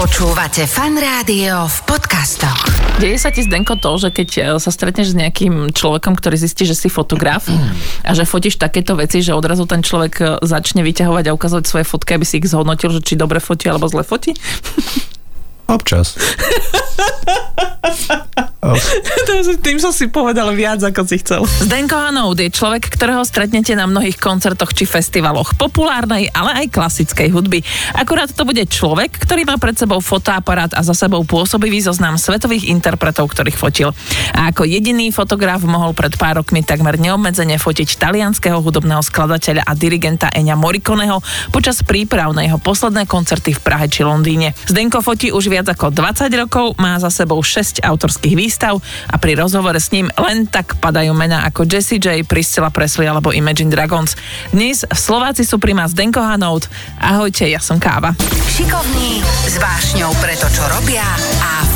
Počúvate fan rádio v podcastoch. Deje sa ti, Zdenko, to, že keď e, sa stretneš s nejakým človekom, ktorý zistí, že si fotograf a že fotíš takéto veci, že odrazu ten človek e, začne vyťahovať a ukazovať svoje fotky, aby si ich zhodnotil, že či dobre fotí alebo zle fotí? Občas. Tým som si povedal viac, ako si chcel. Zdenko Hanoud je človek, ktorého stretnete na mnohých koncertoch či festivaloch populárnej, ale aj klasickej hudby. Akurát to bude človek, ktorý má pred sebou fotoaparát a za sebou pôsobivý zoznam svetových interpretov, ktorých fotil. A ako jediný fotograf mohol pred pár rokmi takmer neobmedzene fotiť talianského hudobného skladateľa a dirigenta Eňa Morikoneho počas príprav na jeho posledné koncerty v Prahe či Londýne. Zdenko fotí už viac ako 20 rokov, má za sebou 6 autorských výstav a pri rozhovore s ním len tak padajú mená ako Jessie J, Priscilla Presley alebo Imagine Dragons. Dnes Slováci sú pri nás Denko Hanout. Ahojte, ja som Káva. Šikovní, s vášňou pre to, čo robia a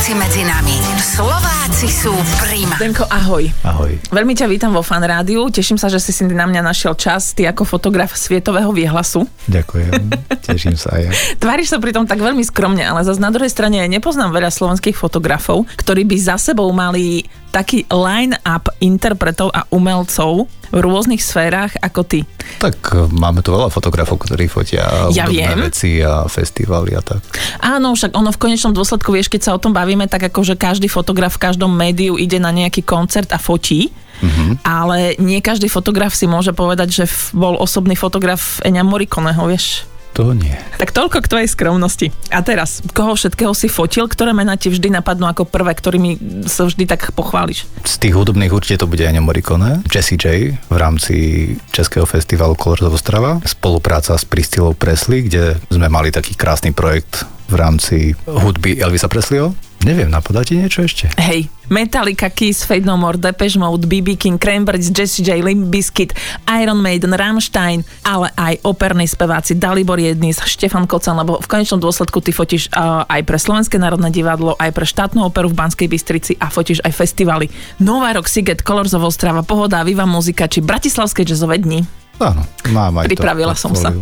fungujúci medzi nami. Slováci sú prima. Denko, ahoj. Ahoj. Veľmi ťa vítam vo Fan Rádiu. Teším sa, že si si na mňa našiel čas. Ty ako fotograf svietového výhlasu. Ďakujem. Teším sa aj ja. Tváriš sa pritom tak veľmi skromne, ale zase na druhej strane nepoznám veľa slovenských fotografov, ktorí by za sebou mali taký line-up interpretov a umelcov v rôznych sférach ako ty. Tak e, máme tu veľa fotografov, ktorí fotia Ja viem. veci a festivaly a tak. Áno, však ono v konečnom dôsledku, vieš, keď sa o tom bavíme, tak ako, že každý fotograf v každom médiu ide na nejaký koncert a fotí, mm-hmm. ale nie každý fotograf si môže povedať, že bol osobný fotograf Eňa Morikoneho, vieš. To nie. Tak toľko k tvojej skromnosti. A teraz, koho všetkého si fotil, ktoré mená ti vždy napadnú ako prvé, ktorými sa vždy tak pochváliš? Z tých hudobných určite to bude Ennio Morricone, Jessie J v rámci Českého festivalu Colors of Ostrava, spolupráca s Priscillou Presley, kde sme mali taký krásny projekt v rámci hudby Elvisa Presleyho. Neviem, napadá ti niečo ešte? Hej, Metallica, Kiss, Fade No More, Depeche Mode, BB King, Cranberries, Jessie J, Limp Bizkit, Iron Maiden, Rammstein, ale aj operní speváci Dalibor Jednis, Štefan Kocan, lebo v konečnom dôsledku ty fotíš uh, aj pre Slovenské národné divadlo, aj pre štátnu operu v Banskej Bystrici a fotíš aj festivaly. Nová rok, Siget, Colors of Ostrava, Pohoda, Viva Muzika či Bratislavské jazzové dni. Áno, mám aj Pripravila to som sa.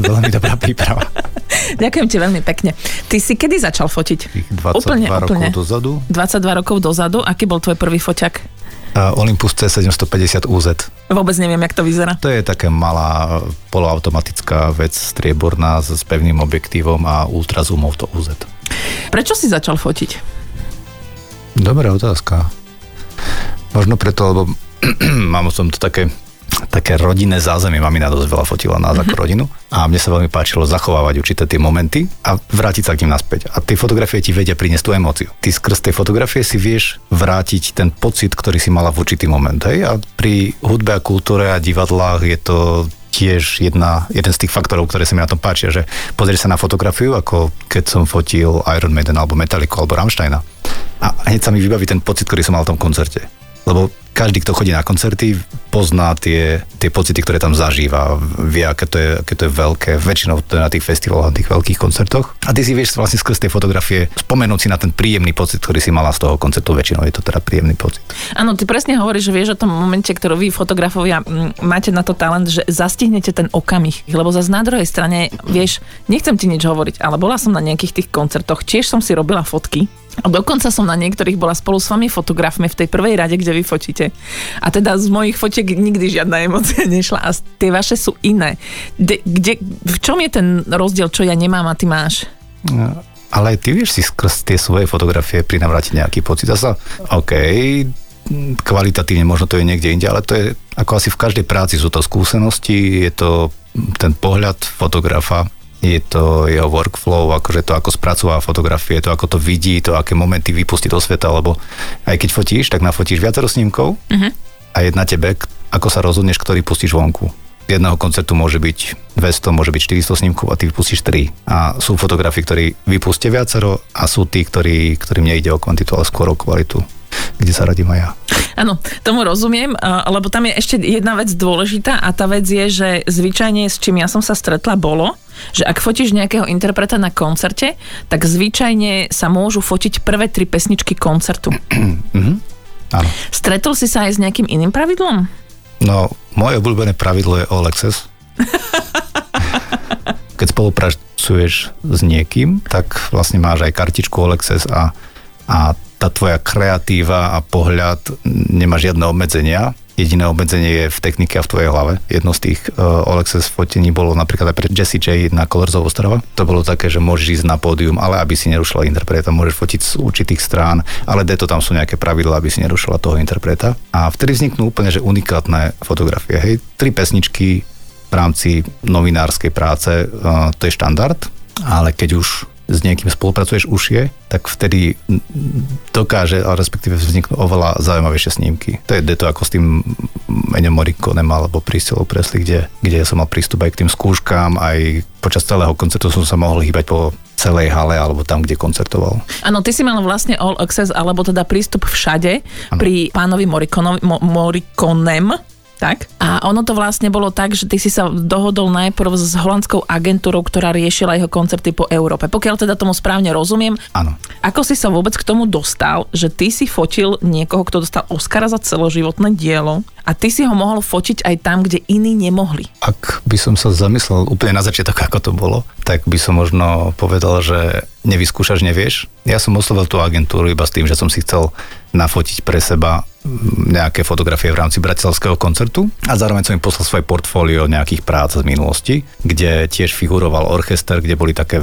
Veľmi dobrá príprava. Ďakujem ti veľmi pekne. Ty si kedy začal fotiť? Tých 22 Úplne, rokov úplne. dozadu. 22 rokov dozadu. Aký bol tvoj prvý foťak? Olympus C750 UZ. Vôbec neviem, jak to vyzerá. To je taká malá poloautomatická vec, strieborná s, pevným objektívom a ultrazoomov to UZ. Prečo si začal fotiť? Dobrá otázka. Možno preto, lebo mám som to také také rodinné zázemie. Mamina dosť veľa fotila nás Mhm. ako rodinu a mne sa veľmi páčilo zachovávať určité tie momenty a vrátiť sa k ním naspäť. A tie fotografie ti vedia priniesť tú emóciu. Ty skrz tej fotografie si vieš vrátiť ten pocit, ktorý si mala v určitý moment. Hej? A pri hudbe a kultúre a divadlách je to tiež jedna, jeden z tých faktorov, ktoré sa mi na tom páčia, že pozrieš sa na fotografiu, ako keď som fotil Iron Maiden alebo Metallica alebo Rammsteina a hneď sa mi vybaví ten pocit, ktorý som mal v tom koncerte. Lebo každý, kto chodí na koncerty, pozná tie, tie pocity, ktoré tam zažíva, vie, aké to, je, aké to je veľké. Väčšinou to je na tých festivaloch, na tých veľkých koncertoch. A ty si vieš vlastne skrz tej fotografie spomenúť si na ten príjemný pocit, ktorý si mala z toho koncertu. Väčšinou je to teda príjemný pocit. Áno, ty presne hovoríš, že vieš o tom momente, ktorý vy fotografovia máte na to talent, že zastihnete ten okamih. Lebo zase na druhej strane, vieš, nechcem ti nič hovoriť, ale bola som na nejakých tých koncertoch, tiež som si robila fotky. A dokonca som na niektorých bola spolu s vami fotografmi v tej prvej rade, kde vy fotíte. A teda z mojich fotiek nikdy žiadna emócia nešla a tie vaše sú iné. De, kde, v čom je ten rozdiel, čo ja nemám a ty máš? No, Ale ty vieš si skrz tie svoje fotografie prinavrátiť nejaký pocit. Zasa, OK, kvalitatívne možno to je niekde inde, ale to je ako asi v každej práci sú to skúsenosti, je to ten pohľad fotografa, je to jeho workflow, akože to, ako spracová fotografie, to, ako to vidí, to, aké momenty vypustí do sveta, lebo aj keď fotíš, tak nafotíš viacero snímkov Mhm. a je na tebe, ako sa rozhodneš, ktorý pustíš vonku. Jedného koncertu môže byť 200, môže byť 400 snímkov a ty vypustíš 3. A sú fotografii, ktorí vypustia viacero a sú tí, ktorí, ktorým nejde o kvantitu, ale skôr o kvalitu, kde sa radím aj ja. Áno, tomu rozumiem, lebo tam je ešte jedna vec dôležitá a tá vec je, že zvyčajne s čím ja som sa stretla bolo, že ak fotíš nejakého interpreta na koncerte, tak zvyčajne sa môžu fotiť prvé tri pesničky koncertu. Mhm. Áno. Stretol si sa aj s nejakým iným pravidlom? No, moje obľúbené pravidlo je All Access. keď spolupracuješ s niekým, tak vlastne máš aj kartičku All a, a tá tvoja kreatíva a pohľad nemá žiadne obmedzenia. Jediné obmedzenie je v technike a v tvojej hlave. Jedno z tých uh, Olexes fotení bolo napríklad aj pre Jessie J na Colors of Ostrava. To bolo také, že môžeš ísť na pódium, ale aby si nerušila interpreta, môžeš fotiť z určitých strán, ale deto tam sú nejaké pravidlá, aby si nerušila toho interpreta. A vtedy vzniknú úplne že unikátne fotografie. Hej, tri pesničky v rámci novinárskej práce, uh, to je štandard, ale keď už s niekým spolupracuješ užšie, tak vtedy dokáže, ale respektíve vzniknú oveľa zaujímavejšie snímky. To je to ako s tým Ennio Morriconem alebo Priscillou Presley, kde, kde som mal prístup aj k tým skúškám, aj počas celého koncertu som sa mohol hýbať po celej hale alebo tam, kde koncertoval. Áno, ty si mal vlastne all access alebo teda prístup všade ano. pri pánovi Morriconem, Morriconem tak? A ono to vlastne bolo tak, že ty si sa dohodol najprv s holandskou agentúrou, ktorá riešila jeho koncerty po Európe. Pokiaľ teda tomu správne rozumiem. Áno. Ako si sa vôbec k tomu dostal, že ty si fotil niekoho, kto dostal Oscara za celoživotné dielo a ty si ho mohol fotiť aj tam, kde iní nemohli? Ak by som sa zamyslel úplne na začiatok, ako to bolo, tak by som možno povedal, že nevyskúšaš, nevieš. Ja som oslovil tú agentúru iba s tým, že som si chcel nafotiť pre seba nejaké fotografie v rámci bratislavského koncertu a zároveň som im poslal svoje portfólio nejakých prác z minulosti, kde tiež figuroval orchester, kde boli také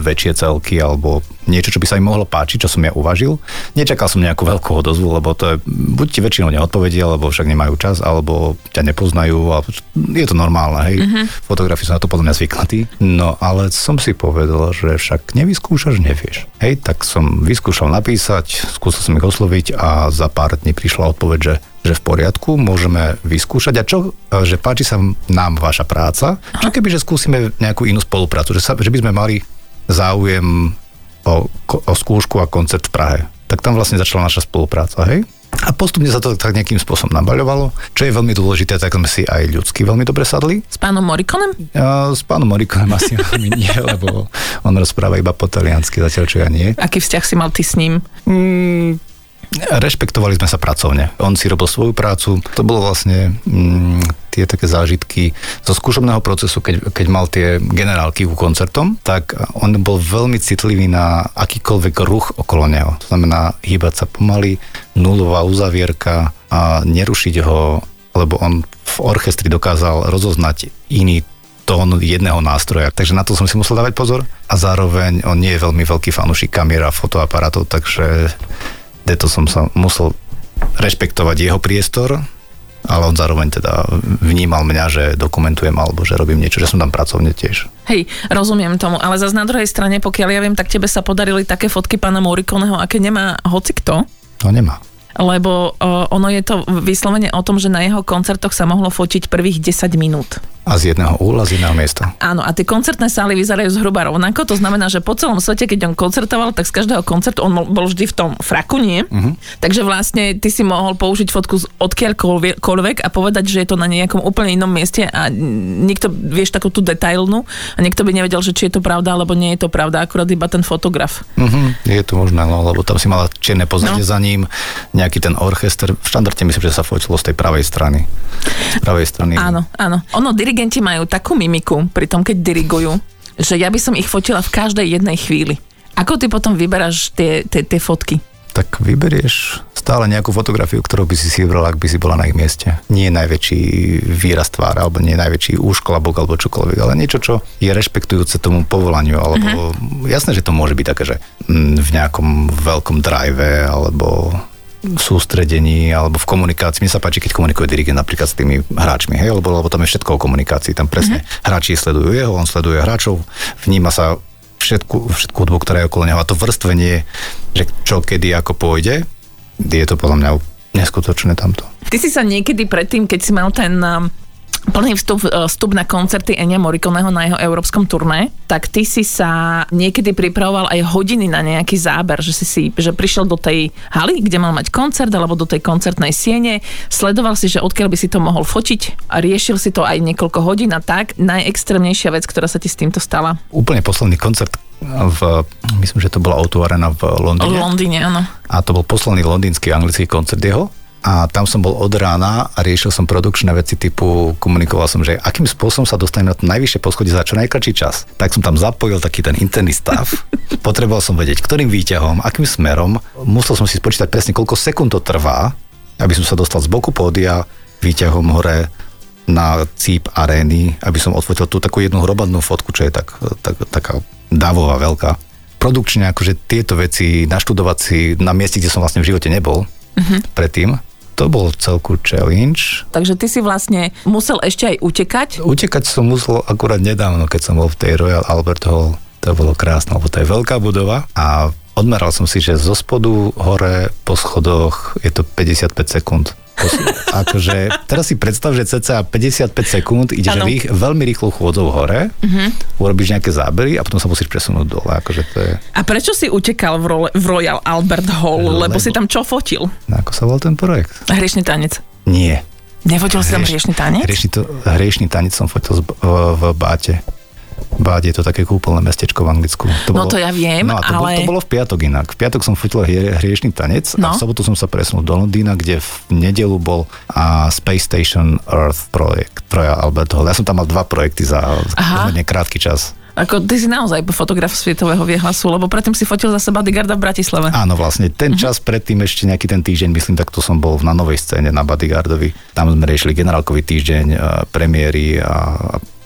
väčšie celky alebo niečo, čo by sa im mohlo páčiť, čo som ja uvažil. Nečakal som nejakú veľkú odozvu, lebo to je, buď ti väčšinou neodpovedia, alebo však nemajú čas, alebo ťa nepoznajú, alebo je to normálne, hej. Uh-huh. Fotografii sú na to podľa mňa zvyknatí. No ale som si povedal, že však nevyskúšaš, nevieš. Hej, tak som vyskúšal napísať, skúsil som ich osloviť a za pár dní prišla odpoveď, že že v poriadku, môžeme vyskúšať a čo, že páči sa nám vaša práca, čo keby, že skúsime nejakú inú spoluprácu, že, sa, že by sme mali záujem o, o skúšku a koncert v Prahe. Tak tam vlastne začala naša spolupráca, hej? A postupne sa to tak nejakým spôsobom nabaľovalo. Čo je veľmi dôležité, tak sme si aj ľudsky veľmi dobre sadli. S pánom Morikonem? Ja, s pánom Morikonem asi nie, lebo on rozpráva iba po taliansky, zatiaľ čo ja nie. Aký vzťah si mal ty s ním? Mm, Rešpektovali sme sa pracovne. On si robil svoju prácu. To bolo vlastne mm, tie také zážitky zo skúšobného procesu, keď, keď mal tie generálky ku koncertom, tak on bol veľmi citlivý na akýkoľvek ruch okolo neho. To znamená hýbať sa pomaly, nulová uzavierka a nerušiť ho, lebo on v orchestri dokázal rozoznať iný tón jedného nástroja. Takže na to som si musel dávať pozor. A zároveň on nie je veľmi veľký fanúšik kamiera, fotoaparátov, takže to som sa musel rešpektovať jeho priestor, ale on zároveň teda vnímal mňa, že dokumentujem alebo že robím niečo, že som tam pracovne tiež. Hej, rozumiem tomu, ale zase na druhej strane, pokiaľ ja viem, tak tebe sa podarili také fotky pána Morikoneho, aké nemá hoci kto. No nemá lebo ono je to vyslovene o tom, že na jeho koncertoch sa mohlo fotiť prvých 10 minút. A z jedného úla, z jedného miesta. Áno, a tie koncertné sály vyzerajú zhruba rovnako, to znamená, že po celom svete, keď on koncertoval, tak z každého koncertu on bol vždy v tom fraku, nie? Uh-huh. Takže vlastne ty si mohol použiť fotku z odkiaľkoľvek a povedať, že je to na nejakom úplne inom mieste a niekto, vieš, takú tú detailnú a niekto by nevedel, že či je to pravda, alebo nie je to pravda, akurát iba ten fotograf. Uh-huh. Je to možné, no, lebo tam si mala čierne pozadie no. za ním, nejaký ten orchester. V štandarte myslím, že sa fotilo z tej pravej strany. Z pravej strany. Áno, áno. Ono, dirigenti majú takú mimiku pri tom, keď dirigujú, že ja by som ich fotila v každej jednej chvíli. Ako ty potom vyberáš tie, tie, tie fotky? tak vyberieš stále nejakú fotografiu, ktorú by si si vybral, ak by si bola na ich mieste. Nie je najväčší výraz tvára, alebo nie je najväčší úšklabok, alebo čokoľvek, ale niečo, čo je rešpektujúce tomu povolaniu, alebo uh-huh. jasné, že to môže byť také, že mm, v nejakom veľkom drive, alebo sústredení alebo v komunikácii. Mne sa páči, keď komunikuje dirigent napríklad s tými hráčmi, hej, lebo, lebo tam je všetko o komunikácii. Tam presne mm-hmm. hráči sledujú jeho, on sleduje hráčov, vníma sa všetku, všetku hudbu, ktorá je okolo neho. A to vrstvenie, že čo kedy ako pôjde, je to podľa mňa neskutočné tamto. Ty si sa niekedy predtým, keď si mal ten um, plný vstup, e, vstup na koncerty Enia Morikoneho na jeho európskom turné, tak ty si sa niekedy pripravoval aj hodiny na nejaký záber, že si si, že prišiel do tej haly, kde mal mať koncert, alebo do tej koncertnej siene, sledoval si, že odkiaľ by si to mohol fotiť a riešil si to aj niekoľko hodín a tak. Najextrémnejšia vec, ktorá sa ti s týmto stala? Úplne posledný koncert v, myslím, že to bola Auto Arena v Londýne. V Londýne, áno. A to bol posledný londýnsky anglický koncert jeho a tam som bol od rána a riešil som produkčné veci typu, komunikoval som, že akým spôsobom sa dostane na to najvyššie poschodie za čo najkračší čas. Tak som tam zapojil taký ten interný stav. Potreboval som vedieť, ktorým výťahom, akým smerom. Musel som si spočítať presne, koľko sekúnd to trvá, aby som sa dostal z boku pódia výťahom hore na cíp arény, aby som odfotil tú takú jednu hromadnú fotku, čo je tak, tak, taká dávová veľká. Produkčne akože tieto veci naštudovať si na mieste, kde som vlastne v živote nebol uh-huh. predtým, to bol celku challenge. Takže ty si vlastne musel ešte aj utekať? Utekať som musel akurát nedávno, keď som bol v tej Royal Albert Hall. To bolo krásne, lebo to je veľká budova a odmeral som si, že zo spodu hore po schodoch je to 55 sekúnd akože, teraz si predstav, že cca 55 sekúnd ideš rých, veľmi rýchlo chôdzou hore, uh-huh. urobíš nejaké zábery a potom sa musíš presunúť dole. Akože to je... A prečo si utekal v, role, v Royal Albert Hall? Lebo, lebo si tam čo fotil? No, ako sa volal ten projekt? Hriešný tanec. Nie. Nefotil si tam hriešný tanec? Hriešný, to, hriešný tanec som fotil v, v báte. Báť je to také kúpeľné mestečko v Anglicku. To no bolo, to ja viem, no to, ale... Bolo, to bolo v piatok inak. V piatok som fotil hrie, hriešný tanec no. a v sobotu som sa presunul do Londýna, kde v nedelu bol a Space Station Earth projekt, Troja Albert Hall. Ja som tam mal dva projekty za pomerne krátky čas. Ako ty si naozaj fotograf svetového viehlasu, lebo predtým si fotil zase Bodyguarda v Bratislave. Áno, vlastne ten uh-huh. čas predtým ešte nejaký ten týždeň, myslím, tak to som bol na novej scéne na Bodyguardovi. Tam sme riešili generálkový týždeň, premiéry a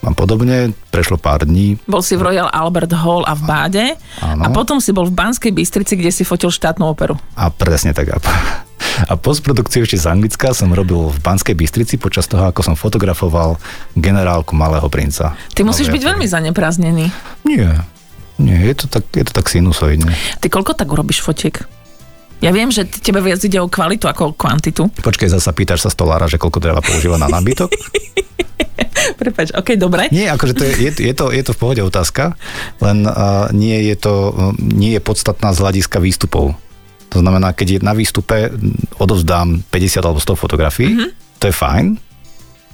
a podobne. Prešlo pár dní. Bol si v Royal Albert Hall a v Báde Áno. a potom si bol v Banskej Bystrici, kde si fotil štátnu operu. A presne tak. A postprodukciu ešte z Anglicka som robil v Banskej Bystrici počas toho, ako som fotografoval generálku Malého princa. Ty musíš byť veľmi zanepráznený. Nie, nie, je to tak, je to tak sinusoidne. Ty koľko tak urobíš fotiek? Ja viem, že tebe viac ide o kvalitu ako o kvantitu. Počkej, zasa pýtaš sa stolára, že koľko dreva používa na nábytok? Prepač, ok, dobre. Nie, akože to je, je, je, to, je to v pohode otázka, len uh, nie, je to, nie je podstatná z hľadiska výstupov. To znamená, keď je na výstupe odovzdám 50 alebo 100 fotografií, mm-hmm. to je fajn,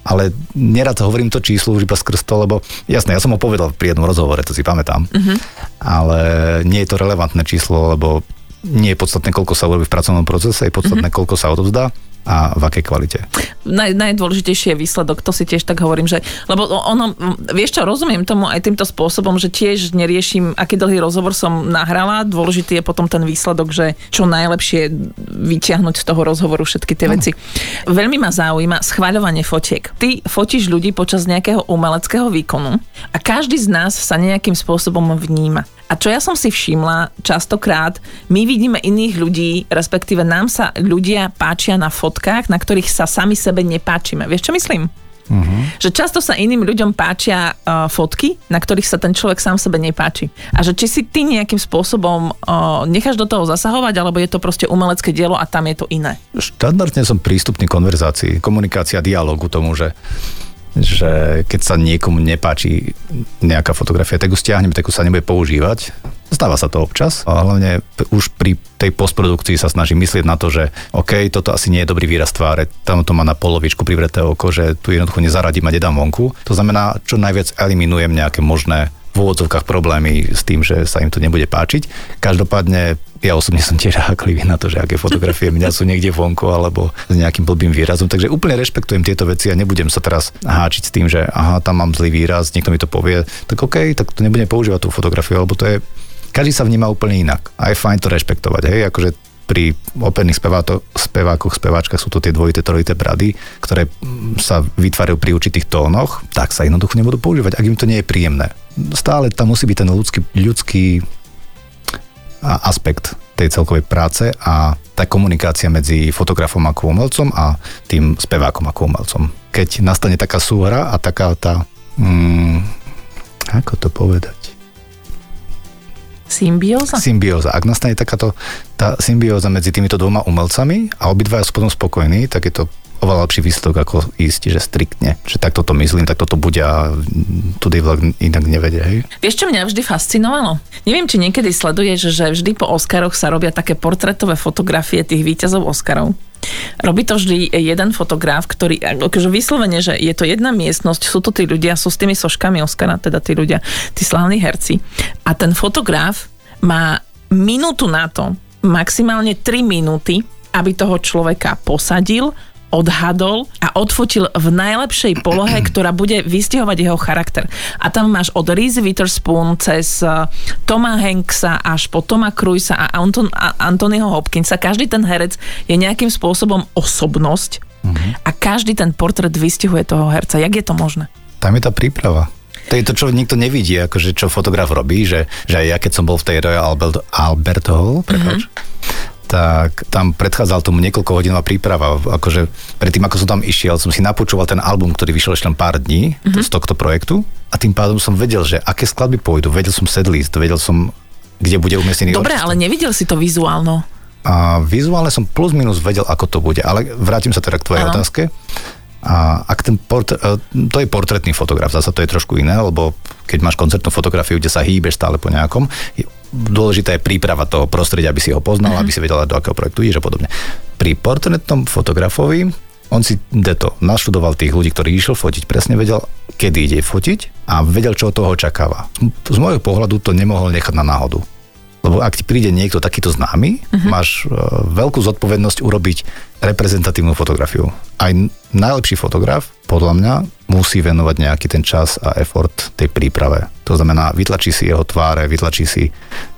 ale nerad hovorím to číslo už iba skrz to, lebo jasné, ja som ho povedal pri jednom rozhovore, to si pamätám, mm-hmm. ale nie je to relevantné číslo, lebo nie je podstatné, koľko sa urobí v pracovnom procese, je podstatné, mm-hmm. koľko sa odovzdá a v akej kvalite. Naj, najdôležitejší je výsledok, to si tiež tak hovorím, že, lebo ono, vieš čo, rozumiem tomu aj týmto spôsobom, že tiež neriešim, aký dlhý rozhovor som nahrala, dôležitý je potom ten výsledok, že čo najlepšie vyťahnuť z toho rozhovoru všetky tie no. veci. Veľmi ma zaujíma schváľovanie fotiek. Ty fotíš ľudí počas nejakého umeleckého výkonu a každý z nás sa nejakým spôsobom vníma. A čo ja som si všimla častokrát, my vidíme iných ľudí, respektíve nám sa ľudia páčia na fotkách, na ktorých sa sami sebe nepáčime. Vieš, čo myslím? Uh-huh. Že často sa iným ľuďom páčia uh, fotky, na ktorých sa ten človek sám sebe nepáči. A že či si ty nejakým spôsobom uh, necháš do toho zasahovať, alebo je to proste umelecké dielo a tam je to iné? Štandardne som prístupný konverzácii, komunikácia, dialogu tomu, že že keď sa niekomu nepáči nejaká fotografia, tak ju stiahnem, tak ju sa nebude používať. Stáva sa to občas, a hlavne už pri tej postprodukcii sa snažím myslieť na to, že OK, toto asi nie je dobrý výraz tváre, tam to má na polovičku privreté oko, že tu jednoducho nezaradím a nedám vonku. To znamená, čo najviac eliminujem nejaké možné úvodzovkách problémy s tým, že sa im to nebude páčiť. Každopádne ja osobne som tiež háklivý na to, že aké fotografie mňa sú niekde vonku alebo s nejakým blbým výrazom. Takže úplne rešpektujem tieto veci a nebudem sa teraz háčiť s tým, že aha, tam mám zlý výraz, niekto mi to povie, tak OK, tak to nebudem používať tú fotografiu, lebo to je každý sa vníma úplne inak a je fajn to rešpektovať, hej, akože pri operných speváto, spevákoch, speváčkach sú to tie dvojité, trojité brady, ktoré sa vytvárajú pri určitých tónoch, tak sa jednoducho nebudú používať, ak im to nie je príjemné. Stále tam musí byť ten ľudský, ľudský aspekt tej celkovej práce a tá komunikácia medzi fotografom ako umelcom a tým spevákom ako umelcom. Keď nastane taká súhra a taká tá... Mm, ako to povedať? Symbióza? Symbióza. Ak nastane takáto tá symbióza medzi týmito dvoma umelcami a obidvaja sú potom spokojní, tak je to oveľa lepší výsledok ako ísť, že striktne. Že takto to myslím, takto to bude a tu vlak inak nevedia. Hej? Vieš, čo mňa vždy fascinovalo? Neviem, či niekedy sleduješ, že vždy po Oscaroch sa robia také portretové fotografie tých výťazov Oscarov. Robí to vždy jeden fotograf, ktorý, akože vyslovene, že je to jedna miestnosť, sú to tí ľudia, sú s tými soškami Oscara, teda tí ľudia, tí slávni herci. A ten fotograf má minútu na to, maximálne 3 minúty aby toho človeka posadil, odhadol a odfotil v najlepšej polohe, ktorá bude vystihovať jeho charakter. A tam máš od Reese Witherspoon cez uh, Toma Hanksa až po Toma Cruisa a, Anton, a Anthonyho Hopkinsa. Každý ten herec je nejakým spôsobom osobnosť uh-huh. a každý ten portrét vystihuje toho herca. Jak je to možné? Tam je tá príprava. To je to, čo nikto nevidí, akože čo fotograf robí, že, že aj ja, keď som bol v tej Royal Albert, Albert Hall, prepáč, mm-hmm. Tak tam predchádzal tomu niekoľko hodinová príprava. Akože predtým, ako som tam išiel, som si napočúval ten album, ktorý vyšiel ešte len pár dní mm-hmm. z tohto projektu a tým pádom som vedel, že aké skladby pôjdu. Vedel som setlist, vedel som, kde bude umiestnený Dobre, ale nevidel si to vizuálno. A vizuálne som plus minus vedel, ako to bude. Ale vrátim sa teda k tvojej ano. otázke. A ak ten portrét, to je portrétny fotograf, zase to je trošku iné, lebo keď máš koncertnú fotografiu, kde sa hýbeš stále po nejakom, dôležitá je príprava toho prostredia, aby si ho poznal, uh-huh. aby si vedel, do akého projektu ideš a podobne. Pri portrétnom fotografovi on si to naštudoval tých ľudí, ktorí išiel fotiť, presne vedel, kedy ide fotiť a vedel, čo od toho očakáva. Z môjho pohľadu to nemohol nechať na náhodu. Lebo ak ti príde niekto takýto známy, uh-huh. máš uh, veľkú zodpovednosť urobiť reprezentatívnu fotografiu. Aj najlepší fotograf, podľa mňa, musí venovať nejaký ten čas a effort tej príprave. To znamená, vytlačí si jeho tváre, vytlačí si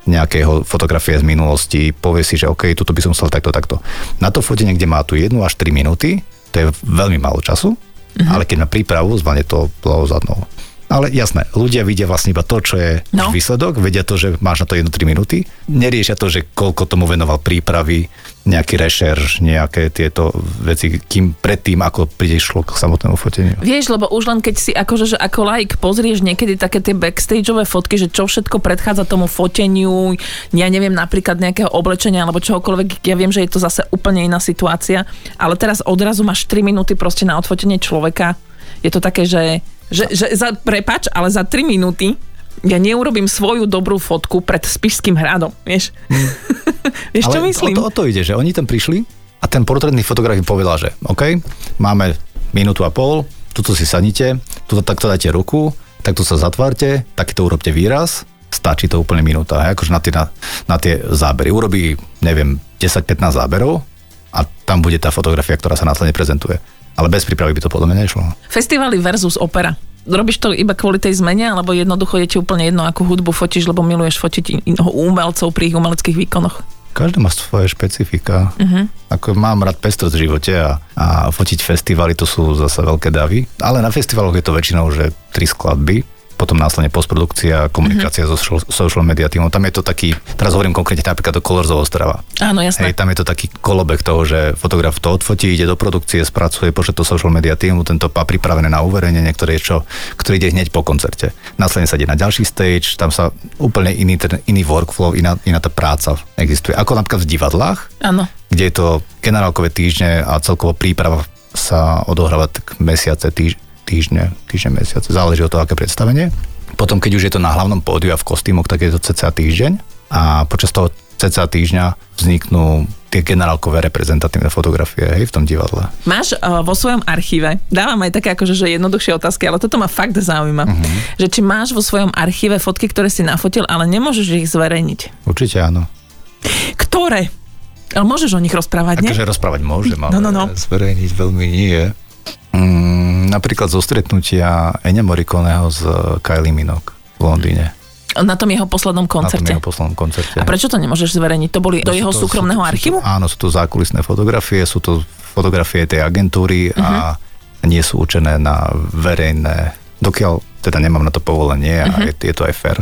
nejakého fotografie z minulosti, povie si, že OK, tuto by som chcel takto, takto. Na to fotenie, kde má tu 1 až 3 minúty, to je veľmi málo času, uh-huh. ale keď má prípravu, zvane to plavou zadnou. Ale jasné, ľudia vidia vlastne iba to, čo je no. výsledok, vedia to, že máš na to 1-3 minúty, neriešia to, že koľko tomu venoval prípravy, nejaký rešerš, nejaké tieto veci, kým predtým, ako šlo k samotnému foteniu. Vieš, lebo už len keď si akože, že ako like pozrieš niekedy také tie backstageové fotky, že čo všetko predchádza tomu foteniu, ja neviem, napríklad nejakého oblečenia alebo čohokoľvek, ja viem, že je to zase úplne iná situácia, ale teraz odrazu máš 3 minúty proste na odfotenie človeka. Je to také, že že, že za, prepač, ale za 3 minúty ja neurobím svoju dobrú fotku pred Spišským hradom, vieš? Mm. vieš, čo myslím? O to, o to ide, že oni tam prišli a ten portrétny fotograf im povedal, že OK, máme minútu a pol, tuto si sadnite, tuto takto dajte ruku, takto sa zatvárte, takýto urobte výraz, stačí to úplne minúta, hej, akože na tie, na, na tie zábery. Urobí, neviem, 10-15 záberov a tam bude tá fotografia, ktorá sa následne prezentuje. Ale bez prípravy by to podľa mňa nešlo. Festivaly versus opera. Robíš to iba kvôli tej zmene, alebo jednoducho je ti úplne jedno, akú hudbu fotíš, lebo miluješ fotiť umelcov pri ich umeleckých výkonoch? Každý má svoje špecifika. Uh-huh. Ako mám rád pestrosť v živote a, a fotiť festivaly to sú zase veľké davy. Ale na festivaloch je to väčšinou, že tri skladby potom následne postprodukcia, komunikácia mm-hmm. so social media týmom. Tam je to taký, teraz hovorím konkrétne napríklad o Colors of Ostrava. Áno, jasné. Hej, tam je to taký kolobek toho, že fotograf to odfotí, ide do produkcie, spracuje, pošle to social media týmu, tento pá pripravené na uverejnenie, ktoré je čo, ktorý ide hneď po koncerte. Následne sa ide na ďalší stage, tam sa úplne iný, ten, iný workflow, iná, iná tá práca existuje. Ako napríklad v divadlách, Áno. kde je to generálkové týždne a celkovo príprava sa odohráva tak mesiace, týž, týždne, týždne, mesiace, záleží od toho, aké predstavenie. Potom, keď už je to na hlavnom pódiu a v kostýmoch, tak je to cca týždeň a počas toho cca týždňa vzniknú tie generálkové reprezentatívne fotografie hej, v tom divadle. Máš uh, vo svojom archíve, dávam aj také akože, že jednoduchšie otázky, ale toto ma fakt zaujíma, uh-huh. že či máš vo svojom archíve fotky, ktoré si nafotil, ale nemôžeš ich zverejniť. Určite áno. Ktoré? Ale môžeš o nich rozprávať, nie? Akože rozprávať môžem, ale no, no, no. zverejniť veľmi nie. Mm, napríklad zo stretnutia Enya Morikoneho z Kylie Minogue v Londýne. Na tom jeho poslednom koncerte. Na tom jeho poslednom koncerte. A prečo to nemôžeš zverejniť? To boli do jeho to, súkromného sú, archívu? Sú, áno, sú to zákulisné fotografie, sú to fotografie tej agentúry uh-huh. a mhm. nie sú určené na verejné, dokiaľ teda nemám na to povolenie uh-huh. a mhm. je, je to aj fair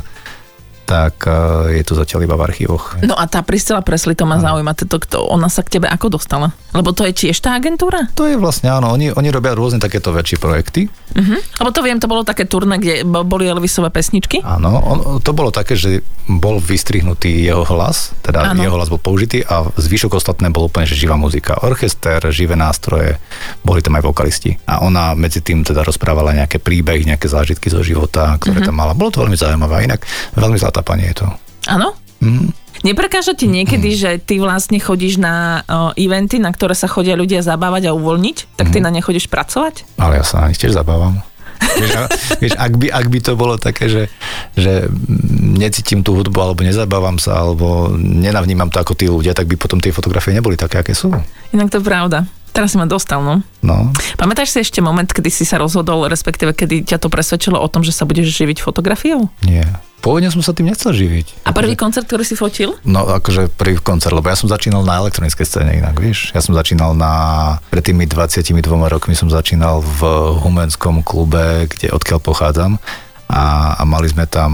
tak e, je to zatiaľ iba v archívoch. No a tá Priscila Presli, to ma zaujíma, to, to, ona sa k tebe ako dostala? Lebo to je tiež tá agentúra? To je vlastne áno, oni, oni robia rôzne takéto väčšie projekty. Uh-huh. Lebo to viem, to bolo také turné, kde boli Elvisové pesničky. Áno, on, to bolo také, že bol vystrihnutý jeho hlas, teda áno. jeho hlas bol použitý a zvyšok ostatné bolo úplne že živá muzika. Orchester, živé nástroje, boli tam aj vokalisti. A ona medzi tým teda rozprávala nejaké príbehy, nejaké zážitky zo života, ktoré uh-huh. tam mala. Bolo to veľmi zaujímavé. Inak veľmi zlatá tápanie je to. Áno? Mm. Neprekáža ti niekedy, mm. že ty vlastne chodíš na uh, eventy, na ktoré sa chodia ľudia zabávať a uvoľniť? Tak ty mm. na ne chodíš pracovať? Ale ja sa na nich tiež zabávam. vieš, vieš ak, by, ak by to bolo také, že, že necítim tú hudbu, alebo nezabávam sa, alebo nenavnímam to ako tí ľudia, tak by potom tie fotografie neboli také, aké sú. Inak to je pravda. Teraz si ma dostal, no. no. Pamätáš si ešte moment, kedy si sa rozhodol, respektíve kedy ťa to presvedčilo o tom, že sa budeš živiť fotografiou? Nie. Pôvodne som sa tým nechcel živiť. A prvý koncert, ktorý si fotil? No akože prvý koncert, lebo ja som začínal na elektronickej scéne inak, vieš. Ja som začínal na, pred tými 22 rokmi som začínal v Humenskom klube, kde odkiaľ pochádzam. A, a mali sme tam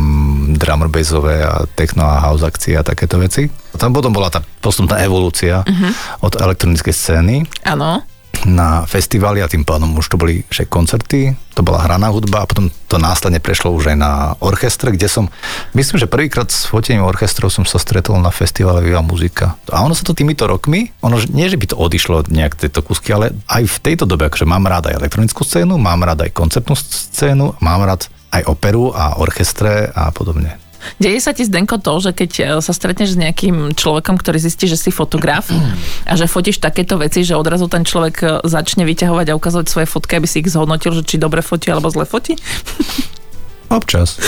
drummer bassové a techno a house akcie a takéto veci. Tam potom bola tá postupná evolúcia uh-huh. od elektronickej scény. Áno na festivály a tým pádom už to boli však koncerty, to bola hraná hudba a potom to následne prešlo už aj na orchestre, kde som, myslím, že prvýkrát s fotením orchestrov som sa stretol na festivale Viva Muzika. A ono sa to týmito rokmi, ono nie, že by to odišlo nejak tieto kusky, ale aj v tejto dobe, akože mám rád aj elektronickú scénu, mám rád aj koncertnú scénu, mám rád aj operu a orchestre a podobne. Deje sa ti, Zdenko, to, že keď e, sa stretneš s nejakým človekom, ktorý zistí, že si fotograf a že fotíš takéto veci, že odrazu ten človek e, začne vyťahovať a ukazovať svoje fotky, aby si ich zhodnotil, že či dobre fotí alebo zle fotí? Občas.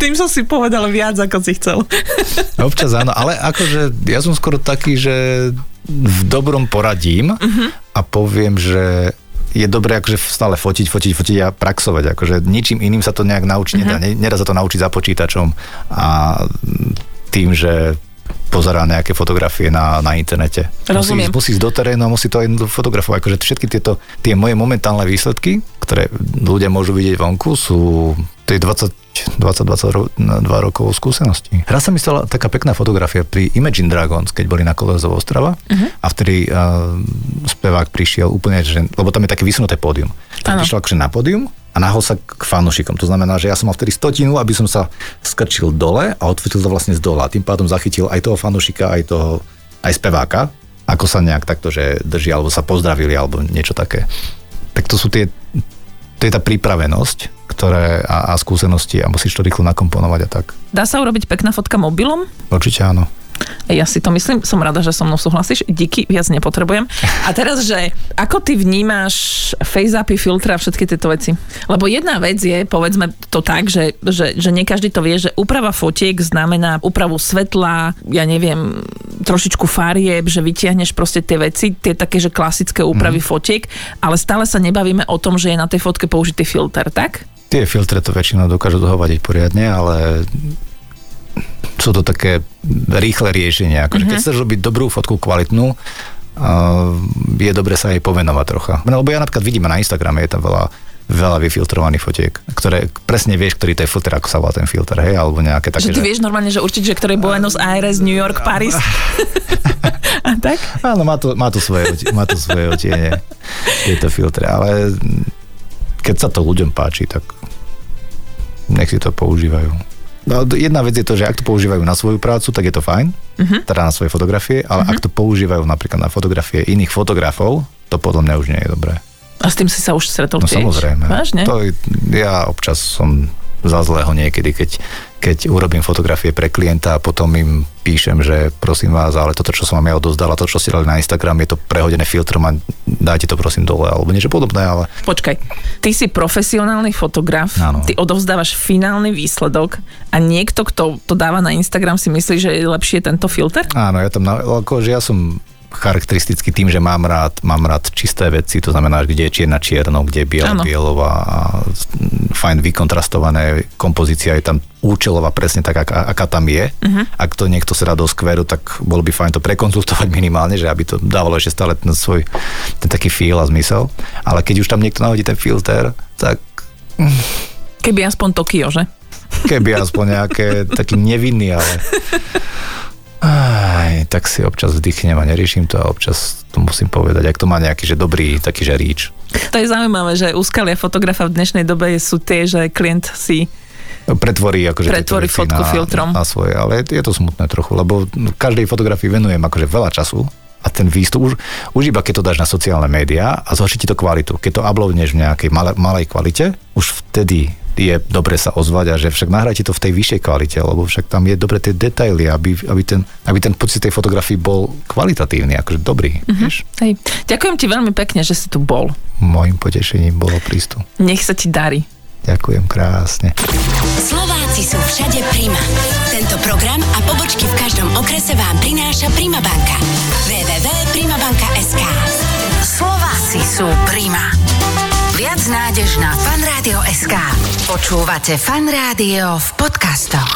Tým som si povedal viac, ako si chcel. Občas áno, ale akože ja som skoro taký, že v dobrom poradím uh-huh. a poviem, že je dobré akože stále fotiť, fotiť, fotiť a praxovať. Akože ničím iným sa to nejak naučiť nedá. Mm-hmm. Nedá sa to naučiť za počítačom a tým, že pozerá nejaké fotografie na, na internete. Rozumiem. Musí, musí ísť do terénu a musí to aj fotografovať. Akože všetky tieto, tie moje momentálne výsledky, ktoré ľudia môžu vidieť vonku, sú tej 20 20-22 rokov skúsenosti. Raz sa mi stala taká pekná fotografia pri Imagine Dragons, keď boli na Kolezov Ostrava uh-huh. a vtedy uh, spevák prišiel úplne, že, lebo tam je také vysunuté pódium. Tak prišiel akože na pódium a nahol sa k fanúšikom. To znamená, že ja som mal vtedy stotinu, aby som sa skrčil dole a odfotil to vlastne z dola. Tým pádom zachytil aj toho fanúšika, aj toho, aj speváka, ako sa nejak takto, že drží, alebo sa pozdravili, alebo niečo také. Tak to sú tie, to je tá pripravenosť, ktoré a, a skúsenosti a musíš to rýchlo nakomponovať a tak. Dá sa urobiť pekná fotka mobilom? Určite áno. Ja si to myslím, som rada, že so mnou súhlasíš. Díky, viac nepotrebujem. A teraz, že ako ty vnímaš face-upy, filtre a všetky tieto veci? Lebo jedna vec je, povedzme to tak, že, že, že nie každý to vie, že úprava fotiek znamená úpravu svetla, ja neviem, trošičku farieb, že vytiahneš proste tie veci, tie také, že klasické úpravy mm. fotiek, ale stále sa nebavíme o tom, že je na tej fotke použitý filter, tak? Tie filtre to väčšinou dokážu dohovadiť poriadne, ale sú to také rýchle riešenia. Akože uh-huh. Keď mhm. chceš robiť dobrú fotku, kvalitnú, uh, je dobre sa jej povenovať trocha. No, lebo ja napríklad vidím na Instagrame, je tam veľa veľa vyfiltrovaných fotiek, ktoré presne vieš, ktorý to je filter, ako sa volá ten filter, hej, alebo nejaké také. Že ty že... vieš normálne, že určite, že ktoré je Buenos Aires, New York, Paris. A tak? Áno, má to, má to svoje, má to svoje otiene, tieto filtre, ale keď sa to ľuďom páči, tak nech si to používajú. No, jedna vec je to, že ak to používajú na svoju prácu, tak je to fajn, uh-huh. teda na svoje fotografie, ale uh-huh. ak to používajú napríklad na fotografie iných fotografov, to podľa mňa už nie je dobré. A s tým si sa už stretol No tiež. samozrejme. Vážne? To, ja občas som za zlého niekedy, keď keď urobím fotografie pre klienta a potom im píšem, že prosím vás, ale toto, čo som vám ja odozdala, to, čo ste dali na Instagram, je to prehodené filtrom a dajte to prosím dole, alebo niečo podobné, ale... Počkaj, ty si profesionálny fotograf, Áno. ty odovzdávaš finálny výsledok a niekto, kto to dáva na Instagram, si myslí, že je lepšie tento filter? Áno, ja tam, ako, že ja som charakteristicky tým, že mám rád, mám rád čisté veci, to znamená, kde je čierna čierno, kde je biela bielová a fajn vykontrastované, kompozícia je tam účelová presne tak, aká, aká tam je. Uh-huh. Ak to niekto sa dá do skveru, tak bolo by fajn to prekonzultovať minimálne, že aby to dávalo ešte stále ten svoj ten taký feel a zmysel. Ale keď už tam niekto nahodí ten filter, tak... Keby aspoň Tokio, že? Keby aspoň nejaké taký nevinný, ale aj, tak si občas vdychnem a neriešim to a občas to musím povedať, ak to má nejaký že dobrý taký že ríč. To je zaujímavé, že úskalia fotografa v dnešnej dobe sú tie, že klient si pretvorí, akože pretvorí fotku na, filtrom. Na, svoje, ale je to smutné trochu, lebo každej fotografii venujem akože veľa času a ten výstup, už, už iba keď to dáš na sociálne médiá a zhorší ti to kvalitu. Keď to uploadneš v nejakej malej, malej kvalite, už vtedy je dobre sa ozvať a že však nahrajte to v tej vyššej kvalite, lebo však tam je dobre tie detaily, aby, aby, ten, aby ten pocit tej fotografii bol kvalitatívny, akože dobrý. Mm-hmm. Vieš? Hej. Ďakujem ti veľmi pekne, že si tu bol. Mojím potešením bolo prístup. Nech sa ti darí. Ďakujem krásne. Slováci sú všade Prima. Tento program a pobočky v každom okrese vám prináša Prima banka. www.primabanka.sk Slováci sú Prima. Viac nádež na fanradio.sk Počúvate Fan Rádio v podcastoch.